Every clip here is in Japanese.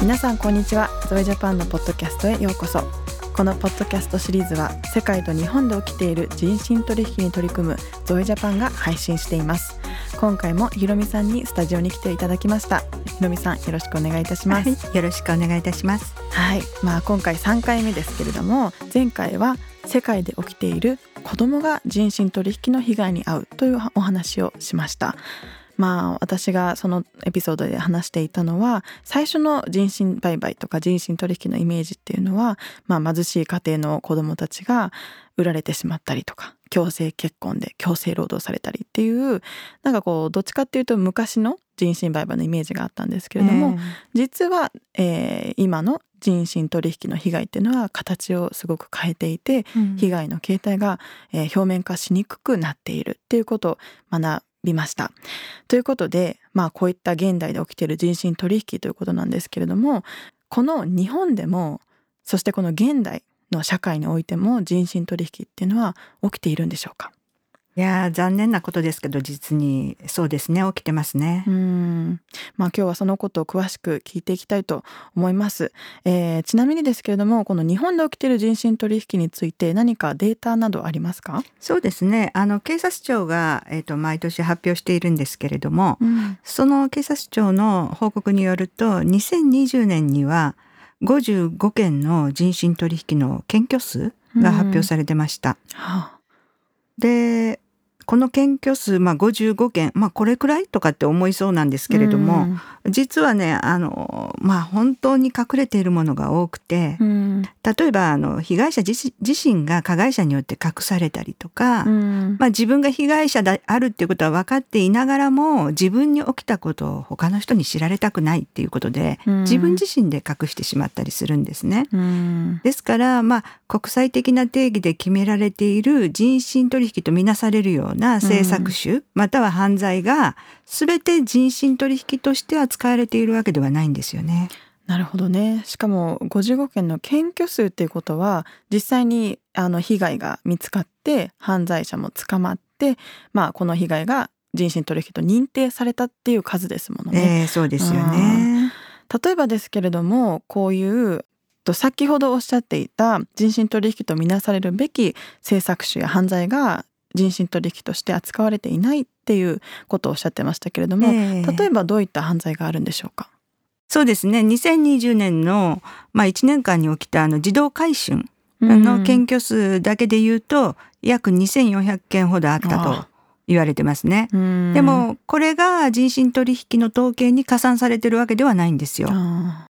皆さんこんにちは。ゾイジャパンのポッドキャストへようこそ。このポッドキャストシリーズは世界と日本で起きている人身取引に取り組むゾイジャパンが配信しています。今回もひろみさんにスタジオに来ていただきました。ひろみさんよろしくお願いいたします、はい、よろしくお願いいたします。はい。まあ今回3回目ですけれども前回は世界で起きている子供が人身取引の被害に遭うというお話をしました。まあ私がそのエピソードで話していたのは最初の人身売買とか人身取引のイメージっていうのは、まあ、貧しい家庭の子どもたちが売られてしまったりとか強制結婚で強制労働されたりっていうなんかこうどっちかっていうと昔の人身売買のイメージがあったんですけれども、えー、実は、えー、今の人身取引の被害っていうのは形をすごく変えていて、うん、被害の形態が、えー、表面化しにくくなっているっていうことを学びました。ということで、まあ、こういった現代で起きている人身取引ということなんですけれどもこの日本でもそしてこの現代の社会においても人身取引っていうのは起きているんでしょうか？いや残念なことですけど実にそうですね。起きてますね。うん。まあ今日はそのことを詳しく聞いていきたいと思います。えー、ちなみにですけれどもこの日本で起きている人身取引について何かデータなどありますか？そうですね。あの警察庁が、えーと、毎年発表しているんですけれども、うん、その警察庁の報告によると2020年には55件の人身取引の検挙数が発表されてました。うん。はあ、でこの検挙数、まあ、55件、まあ、これくらいとかって思いそうなんですけれども、実はねあの、まあ、本当に隠れているものが多くて、例えばあの被害者自身が加害者によって隠されたりとか、まあ、自分が被害者であるっていうことは分かっていながらも自分に起きたことを他の人に知られたくないっていうことで、自分自身で隠してしまったりするんですね。ですから、まあ、国際的な定義で決められている人身取引とみなされるような政策種、または犯罪が全て人身取引として扱われているわけではないんですよね。なるほどねしかも55件の検挙数っていうことは実際にあの被害が見つかって犯罪者も捕まって、まあ、この被害が人身取引と認定されたっていう数ですものね。えー、そうですよね、例えばですけれどもこういう先ほどおっしゃっていた人身取引とみなされるべき政策種や犯罪が人身取引として扱われていないっていうことをおっしゃってましたけれども、えー、例えばどういった犯罪があるんでしょうか？そうですね。2020年の、まあ、1年間に起きたあの児童回春の検挙数だけで言うと、約2400件ほどあったと言われてますね。でもこれが人身取引の統計に加算されてるわけではないんですよ。あ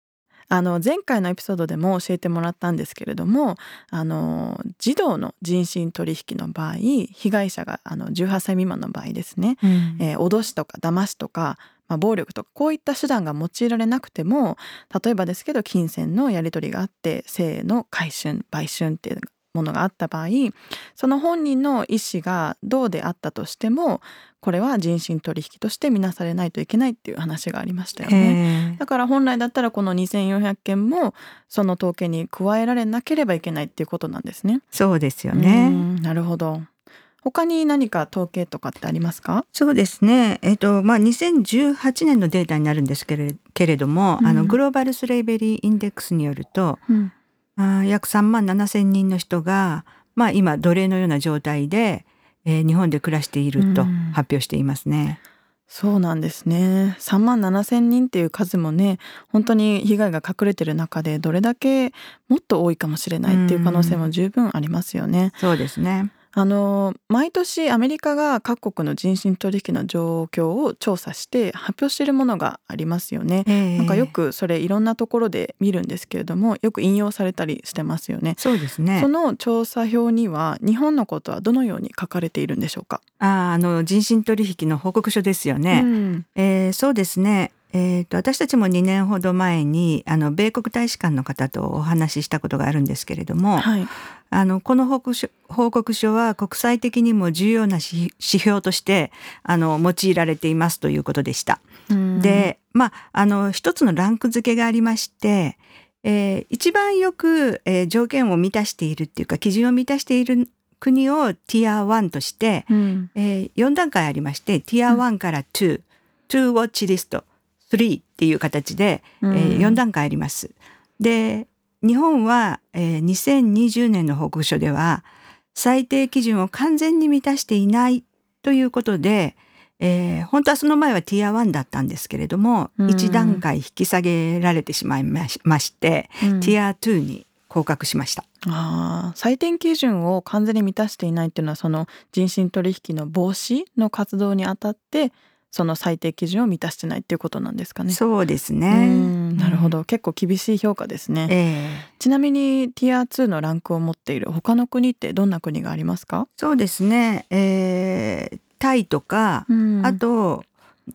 の前回のエピソードでも教えてもらったんですけれどもあの児童の人身取引の場合被害者があの18歳未満の場合ですね、うん、えー、脅しとか騙しとかまあ、暴力とかこういった手段が用いられなくても例えばですけど金銭のやり取りがあって性の回春売春っていうものがあった場合その本人の意思がどうであったとしてもこれは人身取引として見なされないといけないっていう話がありましたよね。だから本来だったらこの2400件もその統計に加えられなければいけないっていうことなんですね。そうですよね。なるほど。他に何か統計とかってありますか？そうですね、えーとまあ、2018年のデータになるんですけれけれども、うん、あのグローバルスレイベリーインデックスによると、うん、あ約3万7千人の人が、まあ、今奴隷のような状態で、えー、日本で暮らしていると発表していますね。そうなんですね3万7千人っていう数もね本当に被害が隠れてる中でどれだけもっと多いかもしれないっていう可能性も十分ありますよね。そうですねあの毎年アメリカが各国の人身取引の状況を調査して発表しているものがありますよね、えー、なんかよくそれいろんなところで見るんですけれどもよく引用されたりしてますよね。そうですね。その調査表には日本のことはどのように書かれているんでしょうか？ああの人身取引の報告書ですよね、うん、えー、そうですねえーと、私たちも2年ほど前にあの米国大使館の方とお話ししたことがあるんですけれども、はい、あのこの報告書報告書は国際的にも重要な指標としてあの用いられていますということでした。でまああの一つのランク付けがありましてえー、一番よく、えー、条件を満たしているっていうか基準を満たしている国をティア1として、うん、えー、4段階ありましてティア1から2、うん、2ウォッチリスト3っていう形で、うん、えー、4段階あります。で日本は、えー、2020年の報告書では最低基準を完全に満たしていないということで、えー、本当はその前はティア1だったんですけれども、うん、1段階引き下げられてしまいまして、うん、ティア2に降格しました。あ採点基準を完全に満たしていないっていうのはその人身取引の防止の活動にあたってその最低基準を満たしてないっていうことなんですかね。そうですね。なるほど、結構厳しい評価ですね、えー、ちなみにティア2のランクを持っている他の国ってどんな国がありますか？そうですね。えー、タイとか、うん、あと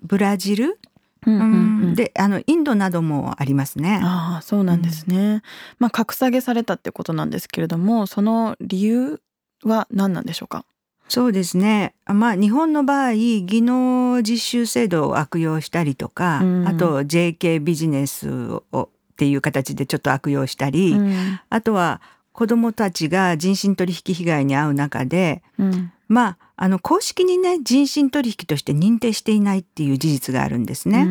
ブラジル？うんうんうん、であのインドなどもありますね。ああそうなんですね。うん、まあ格下げされたってことなんですけれどもその理由は何なんでしょうか？そうですね。まあ日本の場合技能実習制度を悪用したりとか、うん、あと JK ビジネスをっていう形でちょっと悪用したり、うん、あとは子どもたちが人身取引被害に遭う中で、うん、まああの公式にね人身取引として認定していないっていう事実があるんですね。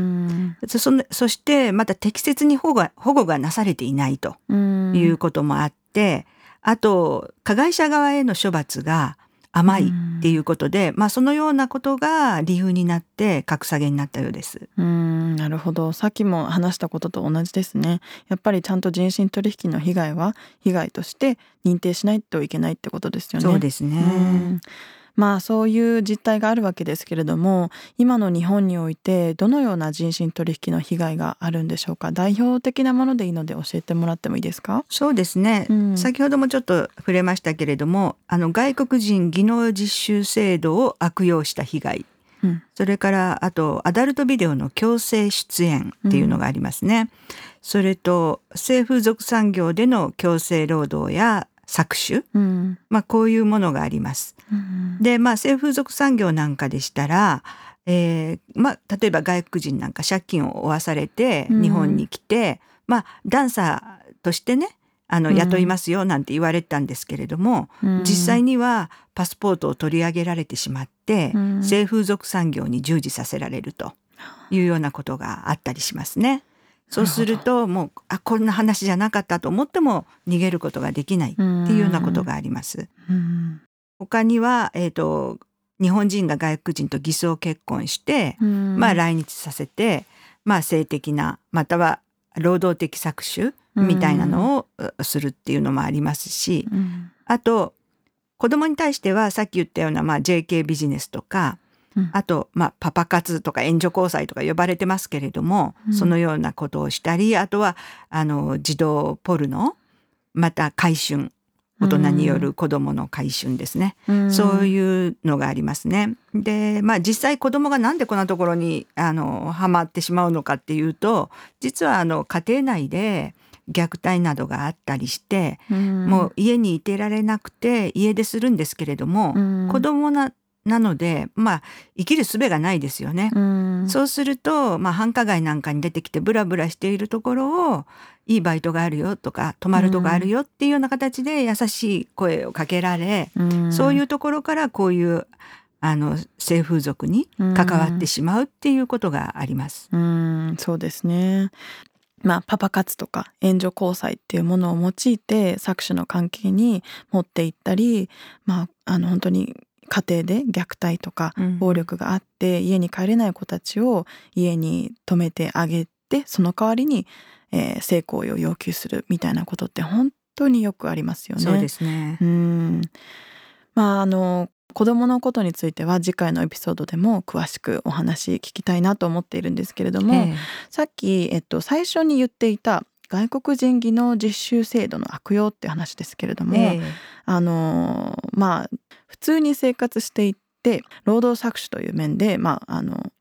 そそしてまた適切に保護保護がなされていないということもあってあと加害者側への処罰が甘いっていうことで、まあそのようなことが理由になって格下げになったようです。うんなるほどさっきも話したことと同じですね。やっぱりちゃんと人身取引の被害は被害として認定しないといけないってことですよね。そうですね。まあそういう実態があるわけですけれども今の日本においてどのような人身取引の被害があるんでしょうか？代表的なものでいいので教えてもらってもいいですか？そうですね、うん、先ほどもちょっと触れましたけれどもあの外国人技能実習制度を悪用した被害。うん、それからあとアダルトビデオの強制出演っていうのがありますね。うん、それと性風俗産業での強制労働や搾取、うん、まあ、こういうものがあります。うん、で、まあ、性風俗産業なんかでしたら、えーまあ、例えば外国人なんか借金を負わされて日本に来て、うん、まあ、ダンサーとしてねあの雇いますよなんて言われたんですけれども、実際にはパスポートを取り上げられてしまって、性風俗産業に従事させられるというようなことがあったりしますね。そうするともうあこんな話じゃなかったと思っても逃げることができないっていうようなことがあります。他には、えーと、日本人が外国人と偽装結婚して、まあ、来日させて、まあ、性的なまたは労働的搾取みたいなのをするっていうのもありますし、あと子供に対してはさっき言ったような、まあ、JK ビジネスとかあと、まあ、パパ活とか援助交際とか呼ばれてますけれども、うん、そのようなことをしたりあとはあの児童ポルノまた回春大人による子どもの回春ですね、うん、そういうのがありますね。でまあ実際子どもがなんでこんなところにあのはまってしまうのかっていうと実はあの家庭内で虐待などがあったりして、うん、もう家にいてられなくて家出するんですけれども、うん、子供ななのでまあ生きる術がないですよね。うそうすると、まあ、繁華街なんかに出てきてブラブラしているところをいいバイトがあるよとか泊まるとこあるよっていうような形で優しい声をかけられ、うそういうところからこういうあの性風俗に関わってしまうっていうことがあります。うそうですね。まあ、パパ活とか援助交際っていうものを用いて搾取の関係に持っていったり、まあ、あの本当に家庭で虐待とか暴力があって、家に帰れない子たちを家に泊めてあげてその代わりに、えー、性行為を要求するみたいなことって本当によくありますよね。そうですね。うん。まああの子供のことについては次回のエピソードでも詳しくお話聞きたいなと思っているんですけれども、ええ、さっき、えっと、最初に言っていた外国人技能実習制度の悪用って話ですけれども、えー、あのまあ普通に生活していって労働搾取という面で、まああの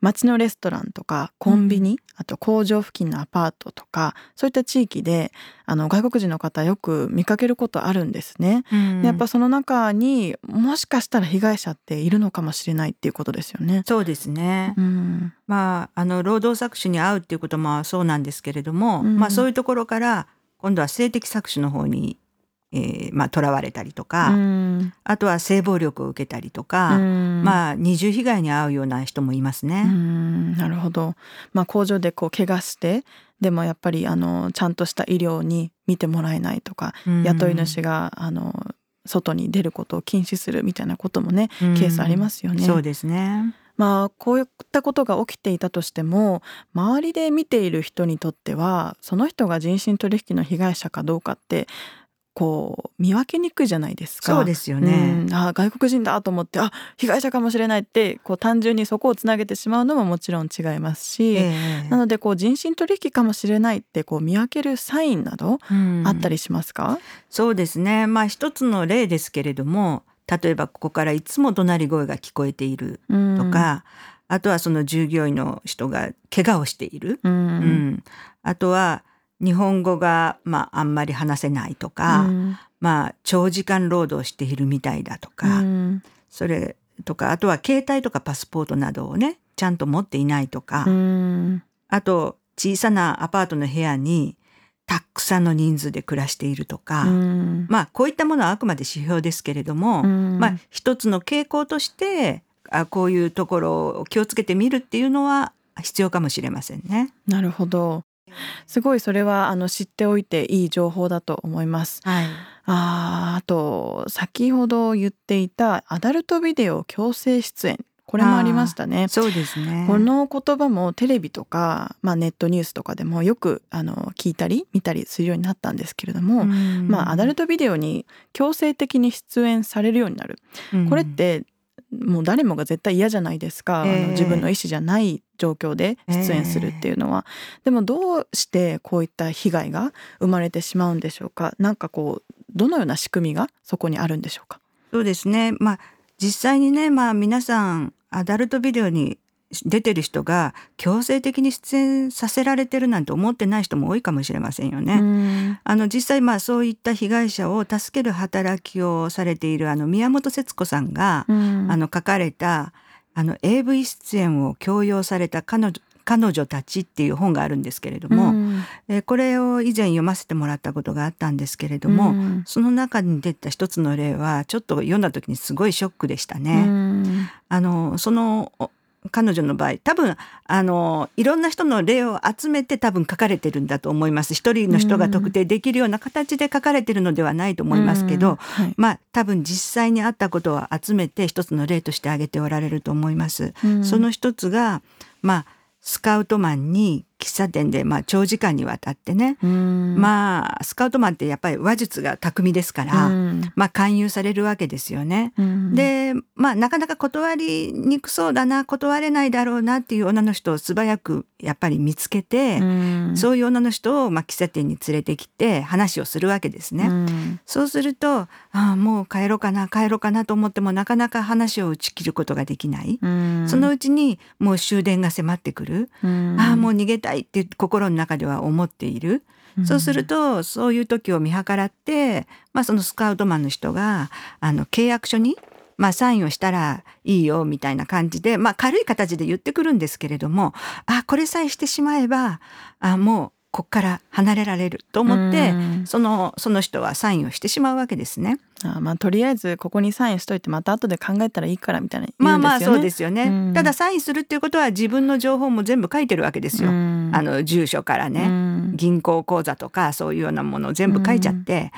街のレストランとかコンビニ、うん、あと工場付近のアパートとかそういった地域であの外国人の方よく見かけることあるんですね、うん、やっぱその中にもしかしたら被害者っているのかもしれないっていうことですよね。そうですね、うん、まああの労働搾取に遭うっていうこともそうなんですけれども、まあそういうところから今度は性的搾取の方にえーまあ、囚われたりとか、うん、あとは性暴力を受けたりとか、うん、まあ、二重被害に遭うような人もいますね。なるほど、まあ、工場でこう怪我してでもやっぱりあのちゃんとした医療に見てもらえないとか、うん、雇い主があの外に出ることを禁止するみたいなこともね、ケースありますよね。そうですね。まあこういったことが起きていたとしても周りで見ている人にとってはその人が人身取引の被害者かどうかってこう見分けにくいじゃないですか。そうですよね。うん、あ外国人だと思ってあ被害者かもしれないってこう単純にそこをつなげてしまうのももちろん違いますし、えー、なのでこう人身取引かもしれないってこう見分けるサインなどあったりしますか、うん、そうですね。まあ一つの例ですけれども例えばここからいつも怒鳴り声が聞こえているとか、うん、あとはその従業員の人が怪我をしている、うん、あとは日本語が、まあ、あんまり話せないとか、うん、まあ、長時間労働しているみたいだとか、うん、それとかあとは携帯とかパスポートなどをねちゃんと持っていないとか、うん、あと小さなアパートの部屋にたくさんの人数で暮らしているとか、まあこういったものはあくまで指標ですけれども、まあ一つの傾向としてあこういうところを気をつけてみるっていうのは必要かもしれませんね。なるほど。すごいそれはあの知っておいていい情報だと思います。はい、ああと先ほど言っていたアダルトビデオ強制出演これもありましたね。そうですね。この言葉もテレビとか、まあ、ネットニュースとかでもよくあの聞いたり見たりするようになったんですけれども、まあ、アダルトビデオに強制的に出演されるようになる。これってもう誰もが絶対嫌じゃないですか、えー、あの自分の意思じゃない状況で出演するっていうのは、えー、でもどうしてこういった被害が生まれてしまうんでしょうか。なんかこうどのような仕組みがそこにあるんでしょうか。そうですね。まあ実際にねまあ皆さんアダルトビデオに出てる人が強制的に出演させられてるなんて思ってない人も多いかもしれませんよね。あの実際まあそういった被害者を助ける働きをされているあの宮本節子さんが、あの書かれたあの AV 出演を強要された彼女彼女たちっていう本があるんですけれども、うん、えこれを以前読ませてもらったことがあったんですけれども、うん、その中に出た一つの例はちょっと読んだ時にすごいショックでしたね。うん、あのその彼女の場合多分あのいろんな人の例を集めて多分書かれてるんだと思います。一人の人が特定できるような形で書かれてるのではないと思いますけど、はい、まあ多分実際にあったことを集めて一つの例として挙げておられると思います。その一つがまあスカウトマンに喫茶店でまあ長時間にわたってねまあスカウトマンってやっぱり話術が巧みですからまあ勧誘されるわけですよね。でまあなかなか断りにくそうだな断れないだろうなっていう女の人を素早くやっぱり見つけてそういう女の人をまあ喫茶店に連れてきて話をするわけですね。そうするとああもう帰ろうかな帰ろうかなと思ってもなかなか話を打ち切ることができない。そのうちにもう終電が迫ってくる。ああもう逃げたいって心の中では思っている。そうするとそういう時を見計らって、まあ、そのスカウトマンの人があの契約書に、まあ、サインをしたらいいよみたいな感じで、まあ、軽い形で言ってくるんですけれどもあこれさえしてしまえばあもうこっから離れられると思って、そのその人はサインをしてしまうわけですね。あまあとりあえずここにサインしといてまた後で考えたらいいからみたいな、ね、まあまあそうですよね、ただサインするっていうことは自分の情報も全部書いてるわけですよ、あの住所からね、銀行口座とかそういうようなものを全部書いちゃって、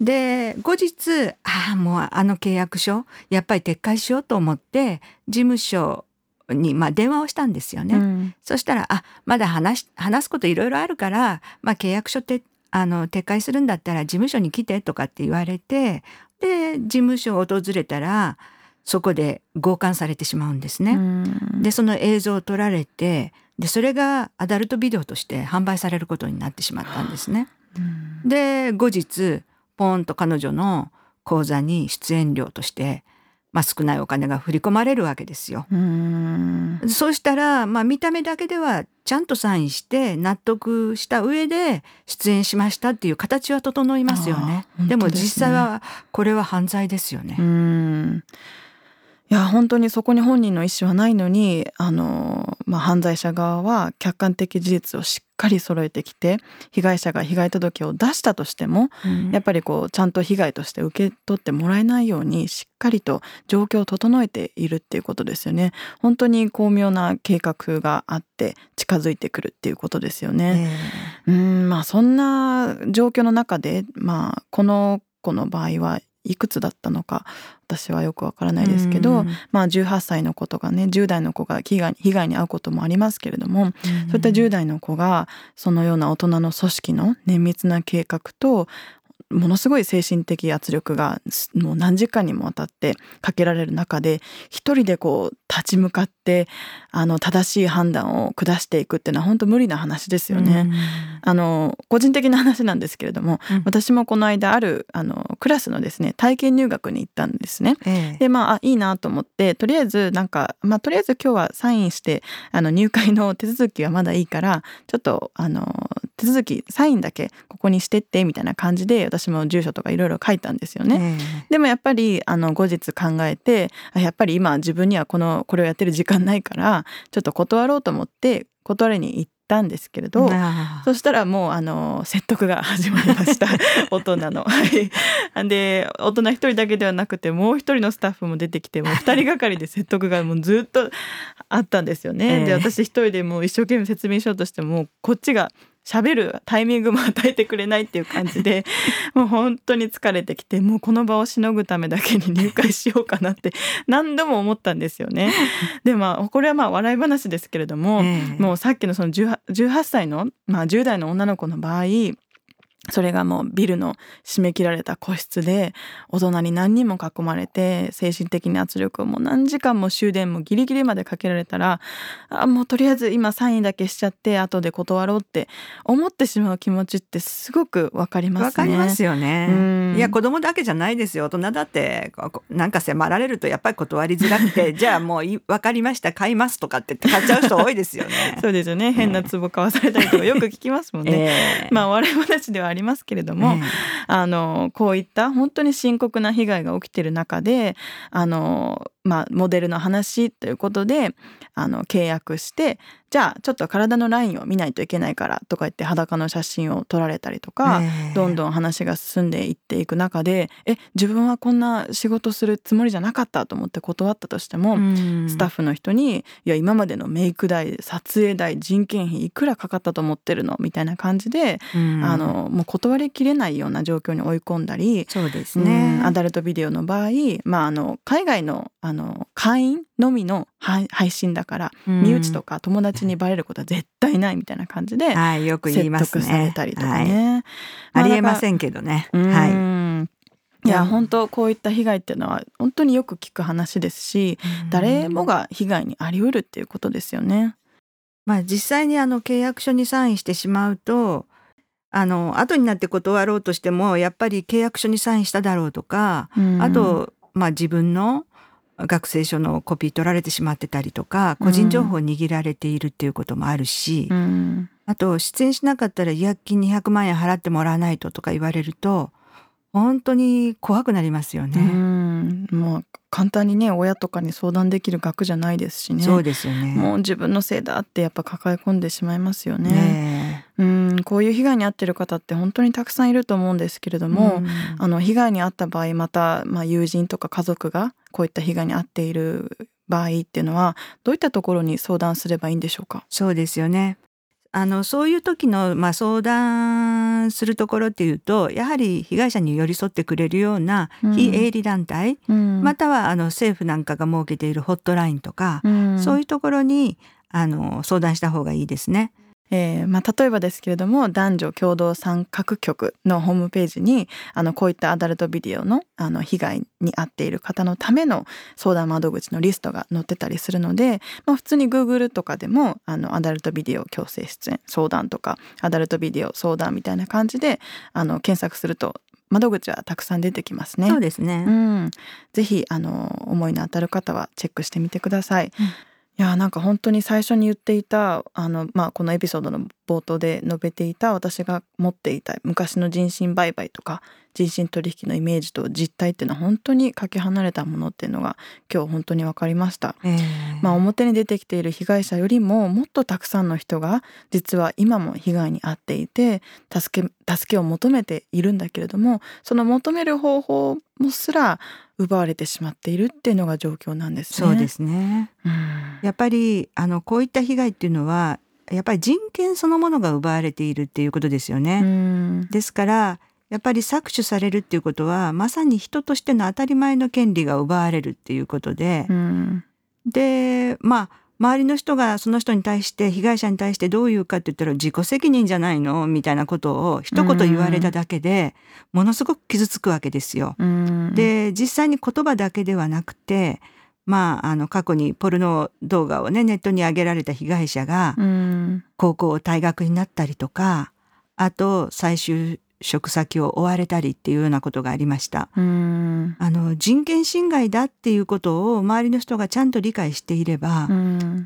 で後日ああもうあの契約書やっぱり撤回しようと思って事務所に、まあ、電話をしたんですよね。うん、そしたら「あまだ話話すこといろいろあるから、まあ、契約書ってあの撤回するんだったら事務所に来て」とかって言われてで事務所を訪れたらそこで強姦されてしまうんですね。うん、でその映像を撮られてでそれがアダルトビデオとして販売されることになってしまったんですね。うん、で後日ポンと彼女の口座に出演料としてまあ、少ないお金が振り込まれるわけですよ。うんそうしたら、まあ、見た目だけではちゃんとサインして納得した上で出演しましたっていう形は整いますよね。でも本当ですね実際はこれは犯罪ですよね。うんいや本当にそこに本人の意思はないのにあの、まあ、犯罪者側は客観的事実をしっかり揃えてきて被害者が被害届を出したとしてもうんやっぱりこうちゃんと被害として受け取ってもらえないようにしっかりと状況を整えているっていうことですよね。本当に巧妙な計画があって近づいてくるっていうことですよね。えうんまあそんな状況の中でまあこの子の場合はいくつだったのか私はよくわからえないですけど、うん。まあ18歳の子とかね10代の子が被害被害に遭うこともありますけれどもそういった10代の子がそのような大人の組織の綿密な計画とものすごい精神的圧力がすもう何時間にもわたってかけられる中で一人でこう立ち向かってあの正しい判断を下していくっていうのは本当無理な話ですよね。あの個人的な話なんですけれども、うん私もこの間あるあのクラスのですね体験入学に行ったんですね。ええでまああいいなと思ってとりあえずなんかまあとりあえず今日はサインしてあの入会の手続きはまだいいからちょっとあの手続きサインだけここにしてってみたいな感じで私も住所とかいろいろ書いたんですよね。えでもやっぱりあの後日考えてあやっぱり今自分にはこのこれをやってる時間ないからちょっと断ろうと思って断りに行ったんですけれえど、そしたらもうあの説得が始まりました 大人の。はい、で大人一人だけではなくてもう一人のスタッフも出てきてもう二人がかりで説得がもうずっとあったんですよね。ええで私一人でもう一生懸命説明しようとしてもこっちが喋るタイミングも与えてくれないっていう感じで もう本当に疲れてきてもうこの場をしのぐためだけに入会しようかなって何度も思ったんですよね。でまあこれはまあ笑い話ですけれども、ええもうさっきのその 18, 18歳の、まあ、10代の女の子の場合それがもうビルの締め切られた個室で大人に何人も囲まれて精神的に圧力をもう何時間も終電もギリギリまでかけられたらあもうとりあえず今サインだけしちゃって後で断ろうって思ってしまう気持ちってすごくわかりますね。わかりますよねうん。いや子供だけじゃないですよ。大人だってなんか迫られるとやっぱり断りづらくて じゃあもういわかりました買いますとかって買っちゃう人多いですよね。そうですよね変な壺買わされたりとかよく聞きますもんね。ええまあ笑い話ではありますけれども、ええ。あのこういった本当に深刻な被害が起きている中であの、まあ、モデルの話ということであの契約してじゃあちょっと体のラインを見ないといけないからとか言って裸の写真を撮られたりとか、ええどんどん話が進んでいっていく中でえ自分はこんな仕事するつもりじゃなかったと思って断ったとしても、うんスタッフの人に「いや今までのメイク代撮影代人件費いくらかかったと思ってるの?」みたいな感じでうんあのもう断りきれないような状況に追い込んだり、そうですうねん。アダルトビデオの場合、まあ、あの海外のあの会員のみの配配信だから、身内とか、か友達にバレることは絶対ないみたいな感じではいよく言い説ますね。得されたりとかはいね。ありえまん。せんけどね。うんはい。いや本当こういった被害っていうのは本当によく聞く話ですし、誰もが被害にあり得るっていうことですよね。まあ実際にあの契約書にサインしてしまうとあの後になって断ろうとしてもやっぱり契約書にサインしただろうとか、うんあと、まあ、自分の学生証のコピー取られてしまってたりとか個人情報を握られているっていうこともあるし、うんあと出演しなかったら違約金200万円払ってもらわないととか言われると本当に怖くなりますようね。んもう簡単にね親とかに相談できる額じゃないですしね。そうですよね。もう自分のせいだってやっぱ抱え込んでしまいますよね。ねうんこういう被害に遭ってる方って本当にたくさんいると思うんですけれどえも、うんあの被害に遭った場合また、まあ、友人とか家族がこういった被害に遭っている場合っていうのはどういったところに相談すればいいんでしょうか？そうですよね。あのそういう時の、まあ、相談するところっていうとやはり被害者に寄り添ってくれるようなうん非営利団体、うんまたはあの政府なんかが設けているホットラインとか、うんそういうところにあの相談した方がいいですね。えーまあ、例えばですけれども男女共同参画局のホームページにあのこういったアダルトビデオのあの被害に遭っている方のための相談窓口のリストが載ってたりするので、まあ、普通に Google とかでもあのアダルトビデオ強制出演相談とかアダルトビデオ相談みたいな感じであの検索すると窓口はたくさん出てきますね。そうですね。うん、ぜひあの思いの当たる方はチェックしてみてください。うんいやなんか本当に最初に言っていたあの、まあ、このエピソードの冒頭で述べていた私が持っていた昔の人身売買とか人身取引のイメージと実態っていうのは本当にかけ離れたものっていうのが今日本当に分かりました、えー、まあ、表に出てきている被害者よりももっとたくさんの人が実は今も被害に遭っていて助け助けを求めているんだけれどもその求める方法もすら奪われてしまっているっていうのが状況なんですね。そうですね、うん、やっぱりあのこういった被害っていうのはやっぱり人権そのものが奪われているっていうことですよね。うん、ですからやっぱり搾取されるっていうことはまさに人としての当たり前の権利が奪われるっていうことで、うん、でまあ周りの人がその人に対して被害者に対してどう言うかって言ったら自己責任じゃないの？みたいなことを一言言われただけでものすごく傷つくわけですよ。うん、で実際に言葉だけではなくてまあ、あの過去にポルノ動画をねネットに上げられた被害者が高校退学になったりとかあと最終職先を追われたりっていうようなことがありました。あの人権侵害だっていうことを周りの人がちゃんと理解していれば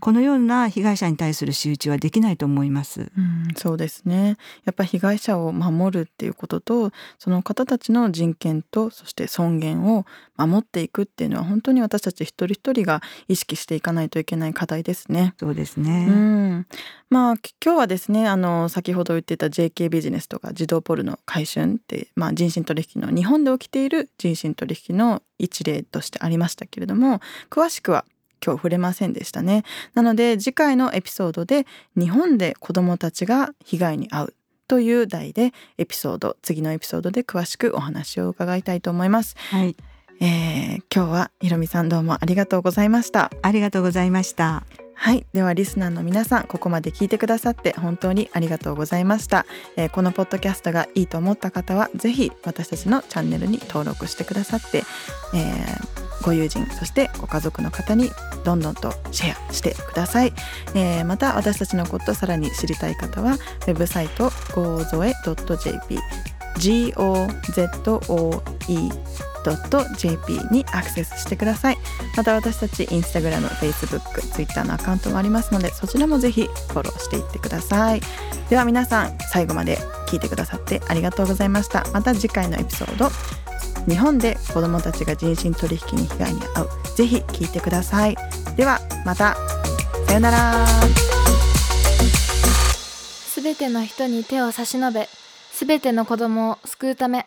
このような被害者に対する仕打ちはできないと思います。うんそうですねやっぱ被害者を守るっていうこととその方たちの人権とそして尊厳を守っていくっていうのは本当に私たち一人一人が意識していかないといけない課題ですね。そうですね。うん、まあ今日はですねあの先ほど言ってた JK ビジネスとか児童ポルノ回春って、まあ、人身取引の日本で起きている人身取引の一例としてありましたけれども詳しくは今日触れませんでしたね。なので次回のエピソードで日本で子どもたちが被害に遭うという題でエピソード次のエピソードで詳しくお話を伺いたいと思います。はい、えー、今日はひろみさんどうもありがとうございました。ありがとうございました。はい。ではリスナーの皆さんここまで聞いてくださって本当にありがとうございました、えー、このポッドキャストがいいと思った方はぜひ私たちのチャンネルに登録してくださって、えー、ご友人そしてご家族の方にどんどんとシェアしてください、えー、また私たちのことさらに知りたい方はウェブサイト gozoe.jp gozoe .jp にアクセスしてください。また私たちインスタグラム、フェイスブック、ツイッターのアカウントもありますのでそちらもぜひフォローしていってください。では皆さん最後まで聞いてくださってありがとうございました。また次回のエピソード日本で子どもたちが人身取引に被害に遭うぜひ聞いてください。ではまた。さよなら。すべての人に手を差し伸べすべての子供を救うため